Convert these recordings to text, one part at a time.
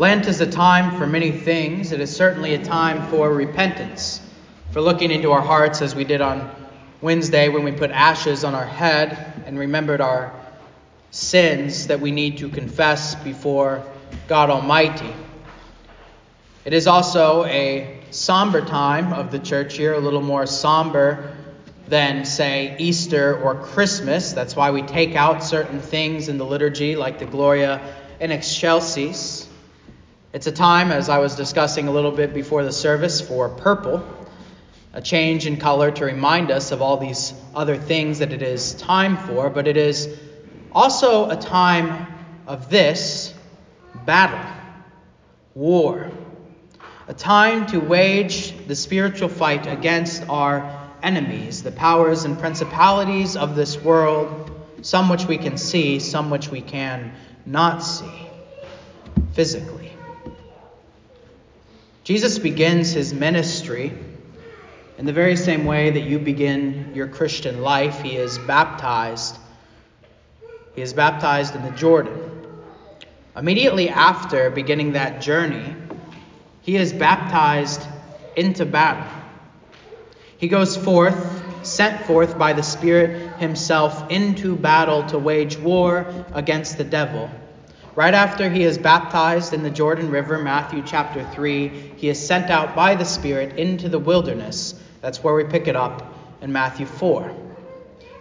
Lent is a time for many things. It is certainly a time for repentance, for looking into our hearts as we did on Wednesday when we put ashes on our head and remembered our sins that we need to confess before God Almighty. It is also a somber time of the church year, a little more somber than, say, Easter or Christmas. That's why we take out certain things in the liturgy, like the Gloria in Excelsis. It's a time, as I was discussing a little bit before the service, for purple, a change in color to remind us of all these other things that it is time for, but it is also a time of this battle, war, a time to wage the spiritual fight against our enemies, the powers and principalities of this world, some which we can see, some which we can not see physically. Jesus begins his ministry in the very same way that you begin your Christian life. He is baptized. He is baptized in the Jordan. Immediately after beginning that journey, he is baptized into battle. He goes forth, sent forth by the Spirit himself into battle to wage war against the devil. Right after he is baptized in the Jordan River, Matthew chapter 3, he is sent out by the Spirit into the wilderness. That's where we pick it up in Matthew 4.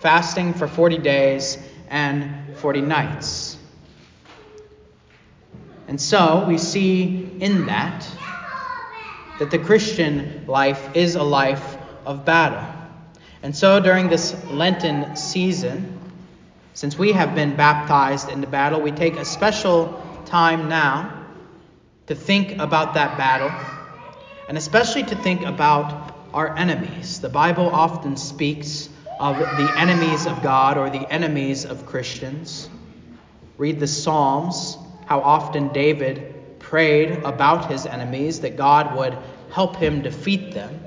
Fasting for 40 days and 40 nights. And so we see in that that the Christian life is a life of battle. And so during this Lenten season, since we have been baptized into battle, we take a special time now to think about that battle, and especially to think about our enemies. The Bible often speaks of the enemies of God or the enemies of Christians. Read the Psalms, how often David prayed about his enemies, that God would help him defeat them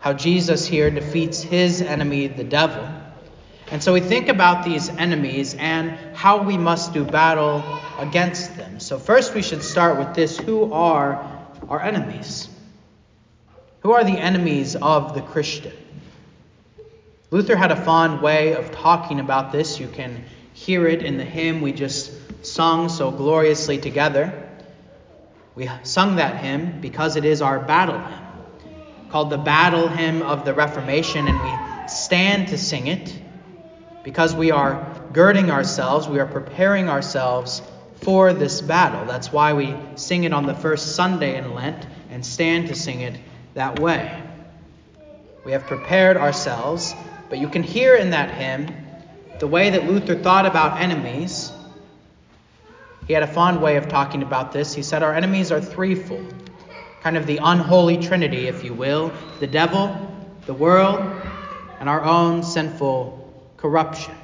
how Jesus here defeats his enemy, the devil. And so we think about these enemies and how we must do battle against them. So, first, we should start with this who are our enemies? Who are the enemies of the Christian? Luther had a fond way of talking about this. You can hear it in the hymn we just sung so gloriously together. We sung that hymn because it is our battle hymn called the Battle Hymn of the Reformation, and we stand to sing it because we are girding ourselves, we are preparing ourselves for this battle. That's why we sing it on the first Sunday in Lent and stand to sing it that way. We have prepared ourselves, but you can hear in that hymn the way that Luther thought about enemies. He had a fond way of talking about this. He said, Our enemies are threefold kind of the unholy trinity, if you will the devil, the world, and our own sinful corruption.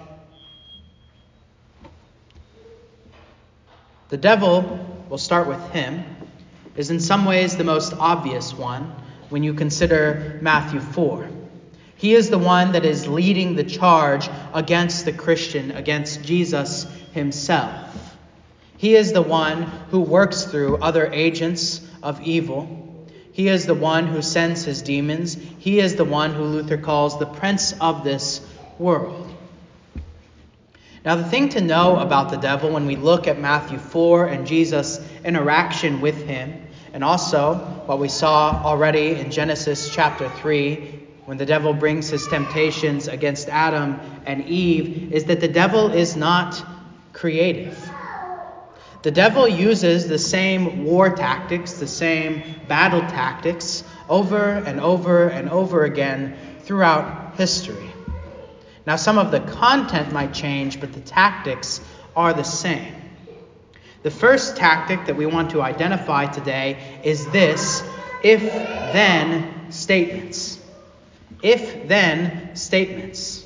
The devil, we'll start with him, is in some ways the most obvious one when you consider Matthew 4. He is the one that is leading the charge against the Christian, against Jesus himself. He is the one who works through other agents of evil. He is the one who sends his demons. He is the one who Luther calls the prince of this world. Now, the thing to know about the devil when we look at Matthew 4 and Jesus' interaction with him, and also what we saw already in Genesis chapter 3, when the devil brings his temptations against Adam and Eve, is that the devil is not creative. The devil uses the same war tactics, the same battle tactics, over and over and over again throughout history. Now, some of the content might change, but the tactics are the same. The first tactic that we want to identify today is this if then statements. If then statements.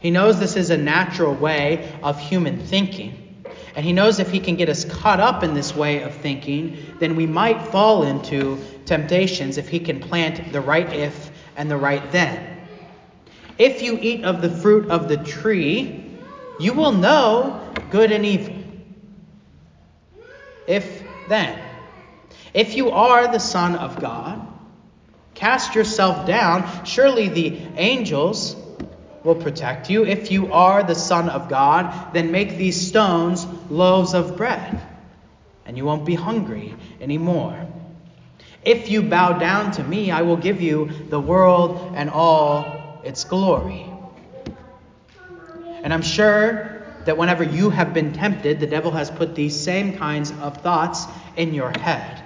He knows this is a natural way of human thinking. And he knows if he can get us caught up in this way of thinking, then we might fall into temptations if he can plant the right if and the right then. If you eat of the fruit of the tree, you will know good and evil. If then, if you are the Son of God, cast yourself down. Surely the angels will protect you. If you are the Son of God, then make these stones loaves of bread, and you won't be hungry anymore. If you bow down to me, I will give you the world and all its glory. And I'm sure that whenever you have been tempted, the devil has put these same kinds of thoughts in your head.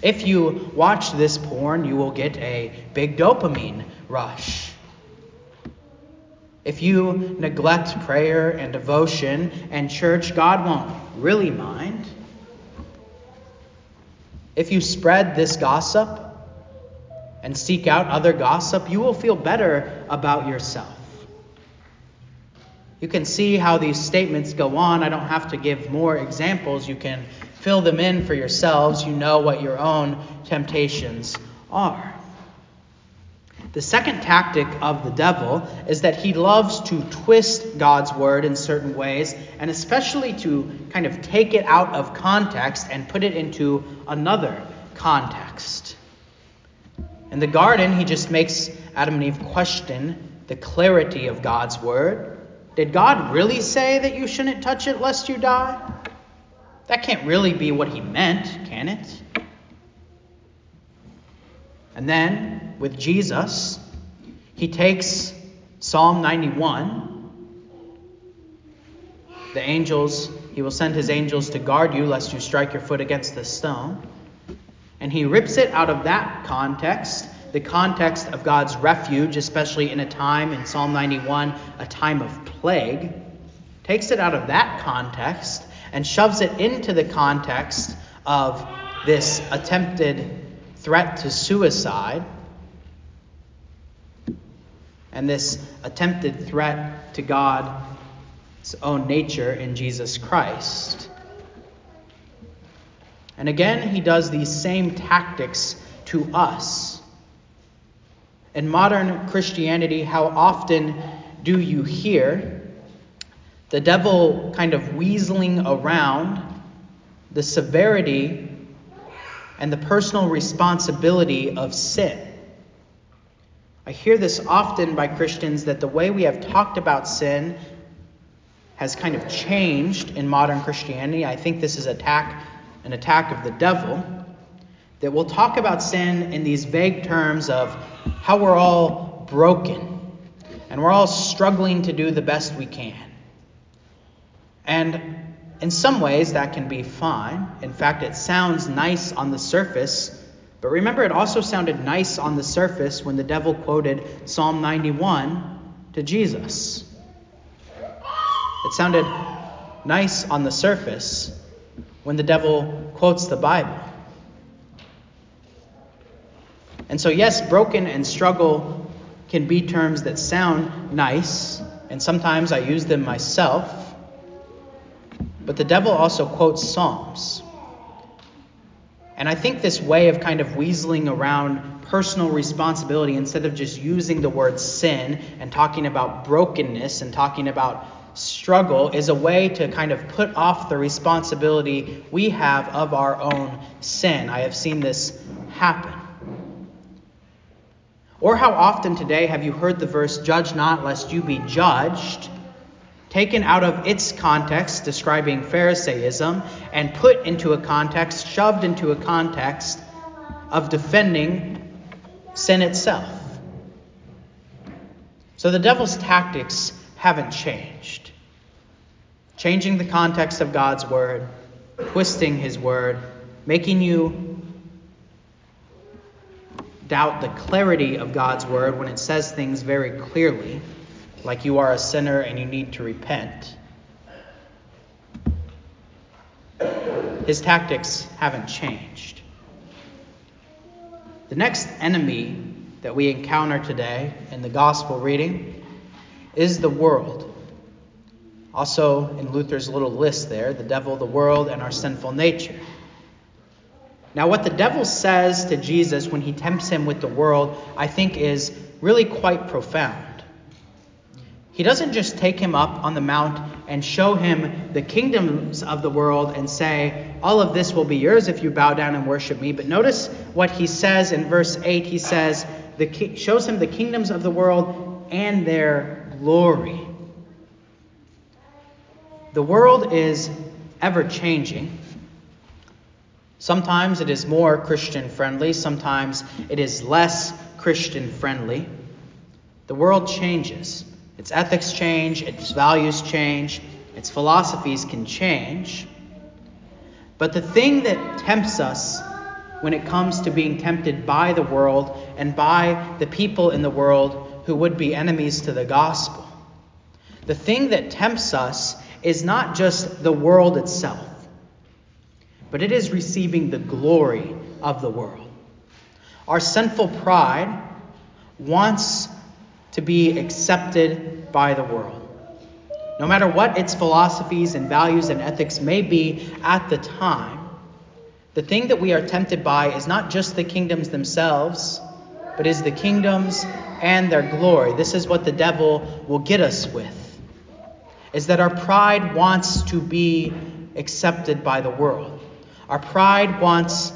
If you watch this porn, you will get a big dopamine rush. If you neglect prayer and devotion and church, God won't really mind. If you spread this gossip and seek out other gossip, you will feel better about yourself. You can see how these statements go on. I don't have to give more examples. You can fill them in for yourselves. You know what your own temptations are. The second tactic of the devil is that he loves to twist God's word in certain ways, and especially to kind of take it out of context and put it into another context. In the garden, he just makes Adam and Eve question the clarity of God's word. Did God really say that you shouldn't touch it lest you die? That can't really be what he meant, can it? And then with Jesus, he takes Psalm 91. The angels, he will send his angels to guard you lest you strike your foot against the stone. And he rips it out of that context, the context of God's refuge, especially in a time in Psalm 91, a time of plague, takes it out of that context and shoves it into the context of this attempted threat to suicide and this attempted threat to God's own nature in Jesus Christ. And again, he does these same tactics to us. In modern Christianity, how often do you hear the devil kind of weaseling around the severity and the personal responsibility of sin. I hear this often by Christians that the way we have talked about sin has kind of changed in modern Christianity. I think this is attack, an attack of the devil. That we'll talk about sin in these vague terms of how we're all broken and we're all struggling to do the best we can. And in some ways, that can be fine. In fact, it sounds nice on the surface. But remember, it also sounded nice on the surface when the devil quoted Psalm 91 to Jesus. It sounded nice on the surface when the devil quotes the Bible. And so, yes, broken and struggle can be terms that sound nice, and sometimes I use them myself. But the devil also quotes Psalms. And I think this way of kind of weaseling around personal responsibility instead of just using the word sin and talking about brokenness and talking about struggle is a way to kind of put off the responsibility we have of our own sin. I have seen this happen. Or how often today have you heard the verse, Judge not lest you be judged? taken out of its context describing Pharisaism and put into a context, shoved into a context of defending sin itself. So the devil's tactics haven't changed. Changing the context of God's word, twisting his word, making you doubt the clarity of God's word when it says things very clearly like you are a sinner and you need to repent. His tactics haven't changed. The next enemy that we encounter today in the gospel reading is the world. Also, in Luther's little list there, the devil, the world, and our sinful nature. Now, what the devil says to Jesus when he tempts him with the world, I think, is really quite profound. He doesn't just take him up on the Mount and show him the kingdoms of the world and say, All of this will be yours if you bow down and worship me. But notice what he says in verse 8. He says, the, shows him the kingdoms of the world and their glory. The world is ever changing. Sometimes it is more Christian friendly, sometimes it is less Christian friendly. The world changes. Its ethics change, its values change, its philosophies can change. But the thing that tempts us when it comes to being tempted by the world and by the people in the world who would be enemies to the gospel, the thing that tempts us is not just the world itself, but it is receiving the glory of the world. Our sinful pride wants to be accepted by the world. No matter what its philosophies and values and ethics may be at the time, the thing that we are tempted by is not just the kingdoms themselves, but is the kingdoms and their glory. This is what the devil will get us with. Is that our pride wants to be accepted by the world. Our pride wants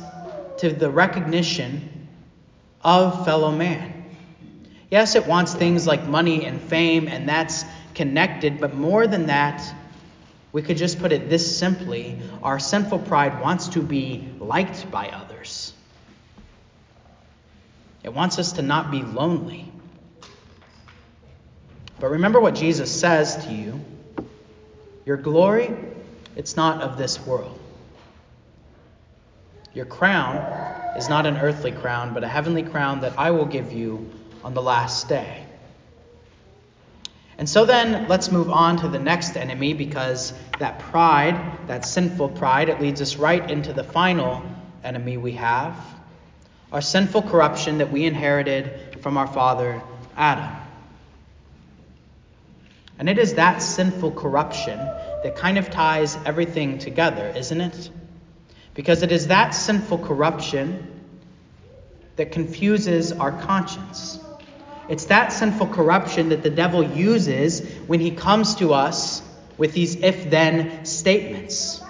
to the recognition of fellow man. Yes, it wants things like money and fame, and that's connected, but more than that, we could just put it this simply our sinful pride wants to be liked by others. It wants us to not be lonely. But remember what Jesus says to you your glory, it's not of this world. Your crown is not an earthly crown, but a heavenly crown that I will give you on the last day. And so then let's move on to the next enemy because that pride, that sinful pride, it leads us right into the final enemy we have our sinful corruption that we inherited from our father Adam. And it is that sinful corruption that kind of ties everything together, isn't it? Because it is that sinful corruption that confuses our conscience. It's that sinful corruption that the devil uses when he comes to us with these if then statements.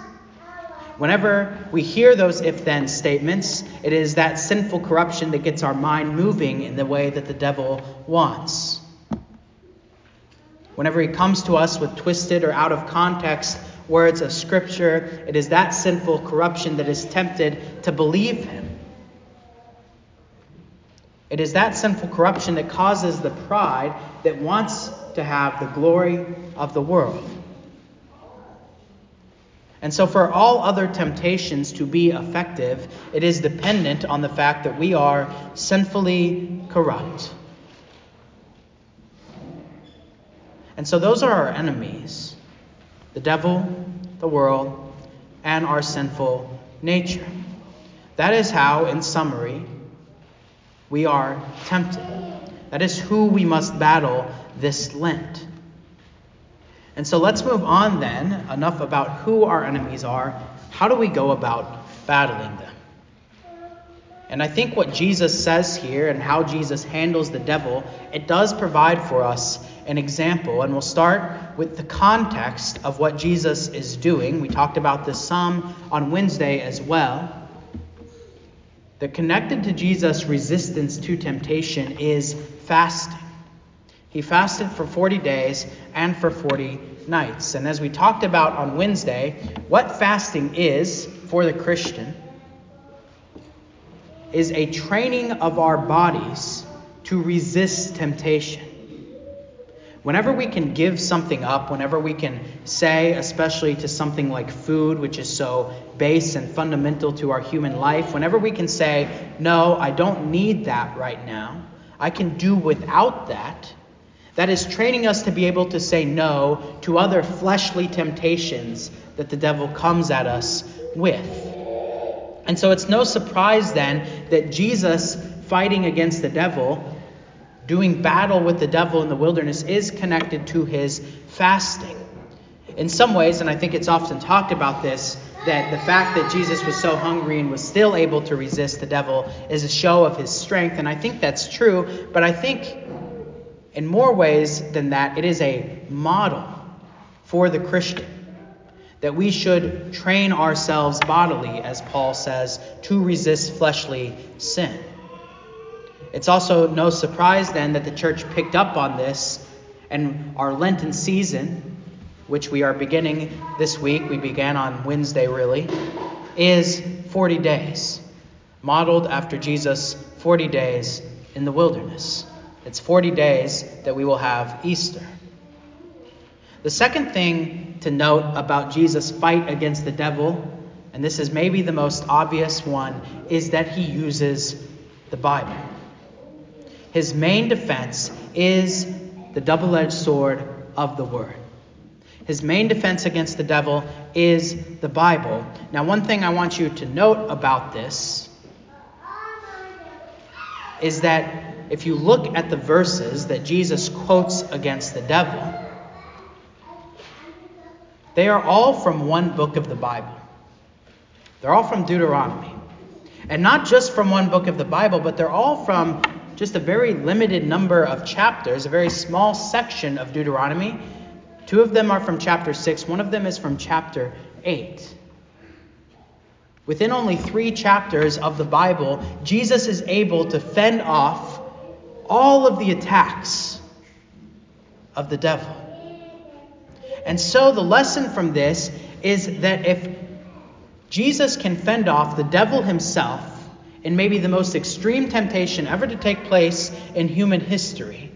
Whenever we hear those if then statements, it is that sinful corruption that gets our mind moving in the way that the devil wants. Whenever he comes to us with twisted or out of context words of Scripture, it is that sinful corruption that is tempted to believe him. It is that sinful corruption that causes the pride that wants to have the glory of the world. And so, for all other temptations to be effective, it is dependent on the fact that we are sinfully corrupt. And so, those are our enemies the devil, the world, and our sinful nature. That is how, in summary, we are tempted. That is who we must battle this Lent. And so let's move on then. Enough about who our enemies are. How do we go about battling them? And I think what Jesus says here and how Jesus handles the devil, it does provide for us an example. And we'll start with the context of what Jesus is doing. We talked about this some on Wednesday as well. The connected to Jesus' resistance to temptation is fasting. He fasted for 40 days and for 40 nights. And as we talked about on Wednesday, what fasting is for the Christian is a training of our bodies to resist temptation. Whenever we can give something up, whenever we can say, especially to something like food, which is so base and fundamental to our human life, whenever we can say, no, I don't need that right now, I can do without that, that is training us to be able to say no to other fleshly temptations that the devil comes at us with. And so it's no surprise then that Jesus fighting against the devil doing battle with the devil in the wilderness is connected to his fasting. In some ways, and I think it's often talked about this, that the fact that Jesus was so hungry and was still able to resist the devil is a show of his strength. And I think that's true, but I think in more ways than that, it is a model for the Christian. That we should train ourselves bodily, as Paul says, to resist fleshly sin. It's also no surprise then that the church picked up on this and our Lenten season, which we are beginning this week, we began on Wednesday really, is 40 days, modeled after Jesus' 40 days in the wilderness. It's 40 days that we will have Easter. The second thing to note about Jesus' fight against the devil, and this is maybe the most obvious one, is that he uses the Bible. His main defense is the double edged sword of the Word. His main defense against the devil is the Bible. Now, one thing I want you to note about this is that if you look at the verses that Jesus quotes against the devil, they are all from one book of the Bible. They're all from Deuteronomy. And not just from one book of the Bible, but they're all from just a very limited number of chapters, a very small section of Deuteronomy. Two of them are from chapter 6, one of them is from chapter 8. Within only three chapters of the Bible, Jesus is able to fend off all of the attacks of the devil. And so the lesson from this is that if Jesus can fend off the devil himself, in maybe the most extreme temptation ever to take place in human history,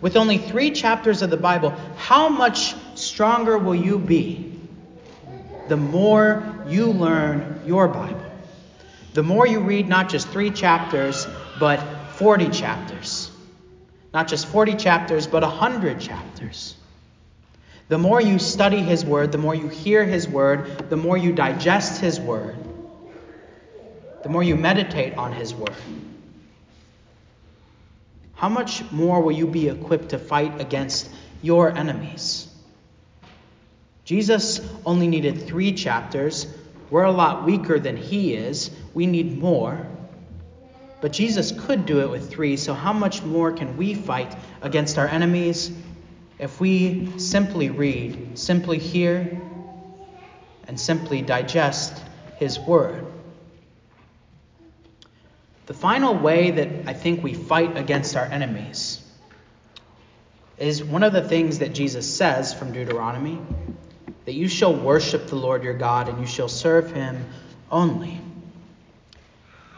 with only three chapters of the Bible, how much stronger will you be the more you learn your Bible? The more you read not just three chapters, but 40 chapters. Not just 40 chapters, but 100 chapters. The more you study His Word, the more you hear His Word, the more you digest His Word, the more you meditate on His Word, how much more will you be equipped to fight against your enemies? Jesus only needed three chapters. We're a lot weaker than He is. We need more. But Jesus could do it with three, so how much more can we fight against our enemies if we simply read, simply hear, and simply digest His Word? The final way that I think we fight against our enemies is one of the things that Jesus says from Deuteronomy that you shall worship the Lord your God and you shall serve him only.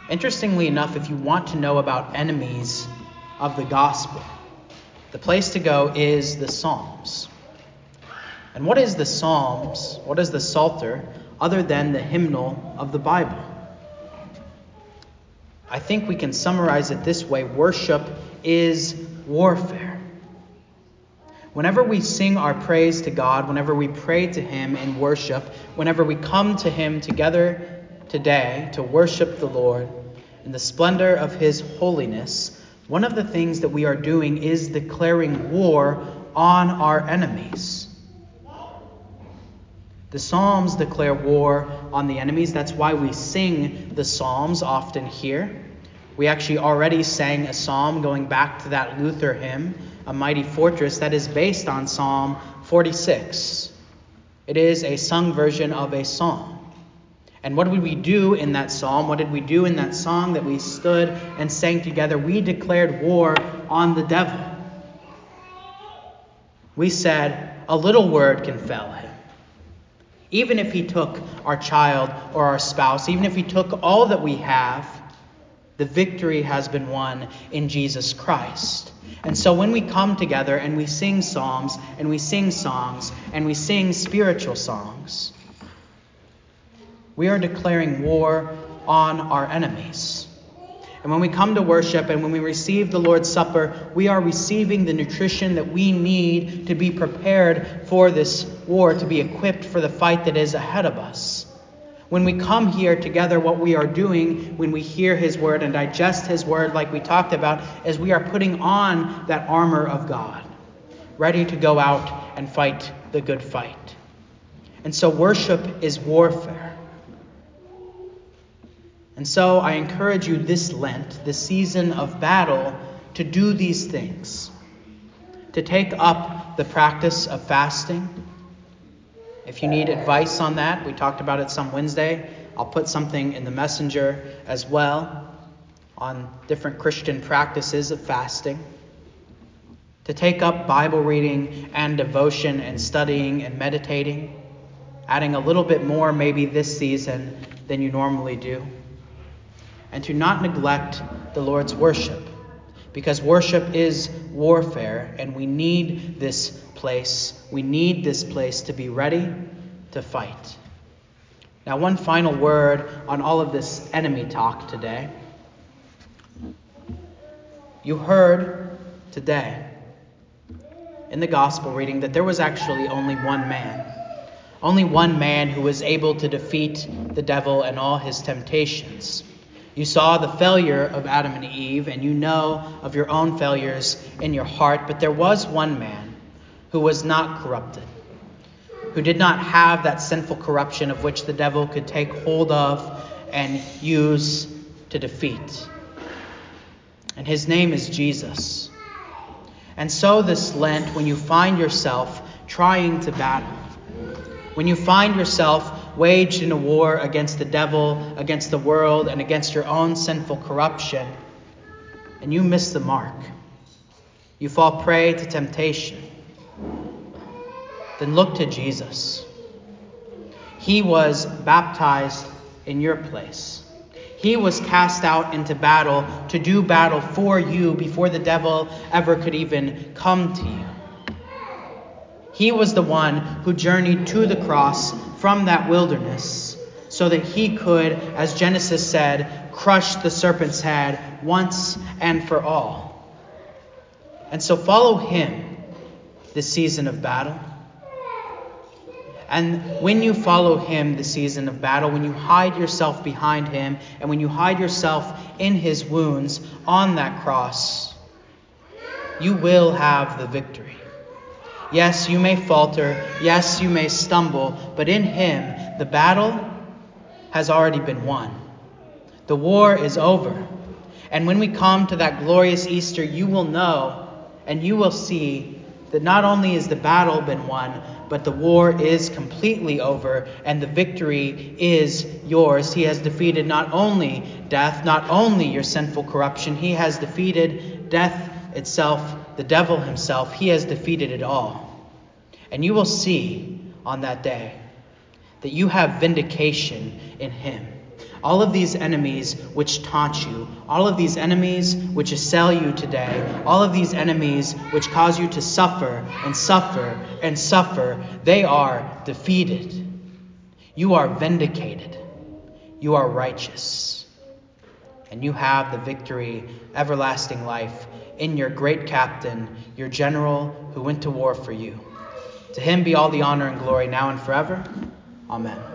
Interestingly enough, if you want to know about enemies of the gospel, the place to go is the Psalms. And what is the Psalms? What is the Psalter other than the hymnal of the Bible? I think we can summarize it this way worship is warfare. Whenever we sing our praise to God, whenever we pray to Him in worship, whenever we come to Him together today to worship the Lord in the splendor of His holiness, one of the things that we are doing is declaring war on our enemies. The Psalms declare war on the enemies. That's why we sing the Psalms often here. We actually already sang a psalm going back to that Luther hymn, A Mighty Fortress, that is based on Psalm 46. It is a sung version of a psalm. And what did we do in that psalm? What did we do in that song that we stood and sang together? We declared war on the devil. We said, A little word can fell him. Even if he took our child or our spouse, even if he took all that we have, the victory has been won in Jesus Christ. And so when we come together and we sing psalms and we sing songs and we sing spiritual songs, we are declaring war on our enemies. And when we come to worship and when we receive the Lord's Supper, we are receiving the nutrition that we need to be prepared for this war, to be equipped for the fight that is ahead of us. When we come here together, what we are doing when we hear His word and digest His word, like we talked about, is we are putting on that armor of God, ready to go out and fight the good fight. And so, worship is warfare. And so I encourage you this Lent, this season of battle, to do these things. To take up the practice of fasting, If you need advice on that, we talked about it some Wednesday. I'll put something in the messenger as well on different Christian practices of fasting. To take up Bible reading and devotion and studying and meditating, adding a little bit more maybe this season than you normally do. And to not neglect the Lord's worship, because worship is warfare, and we need this place. We need this place to be ready to fight. Now, one final word on all of this enemy talk today. You heard today in the gospel reading that there was actually only one man. Only one man who was able to defeat the devil and all his temptations. You saw the failure of Adam and Eve, and you know of your own failures in your heart, but there was one man who was not corrupted, who did not have that sinful corruption of which the devil could take hold of and use to defeat. And his name is Jesus. And so, this Lent, when you find yourself trying to battle, when you find yourself waged in a war against the devil, against the world, and against your own sinful corruption, and you miss the mark, you fall prey to temptation, then look to Jesus. He was baptized in your place. He was cast out into battle to do battle for you before the devil ever could even come to you. He was the one who journeyed to the cross from that wilderness so that he could, as Genesis said, crush the serpent's head once and for all. And so follow him this season of battle. And when you follow him the season of battle, when you hide yourself behind him, and when you hide yourself in his wounds on that cross, you will have the victory. Yes, you may falter. Yes, you may stumble. But in Him, the battle has already been won. The war is over. And when we come to that glorious Easter, you will know and you will see that not only is the battle been won, but the war is completely over and the victory is yours. He has defeated not only death, not only your sinful corruption, He has defeated death itself the devil himself, he has defeated it all. And you will see on that day that you have vindication in him. All of these enemies which taunt you, all of these enemies which assail you today, all of these enemies which cause you to suffer and suffer and suffer, they are defeated. You are vindicated. You are righteous. And you have the victory, everlasting life in your great captain, your general who went to war for you. To him be all the honor and glory now and forever. Amen.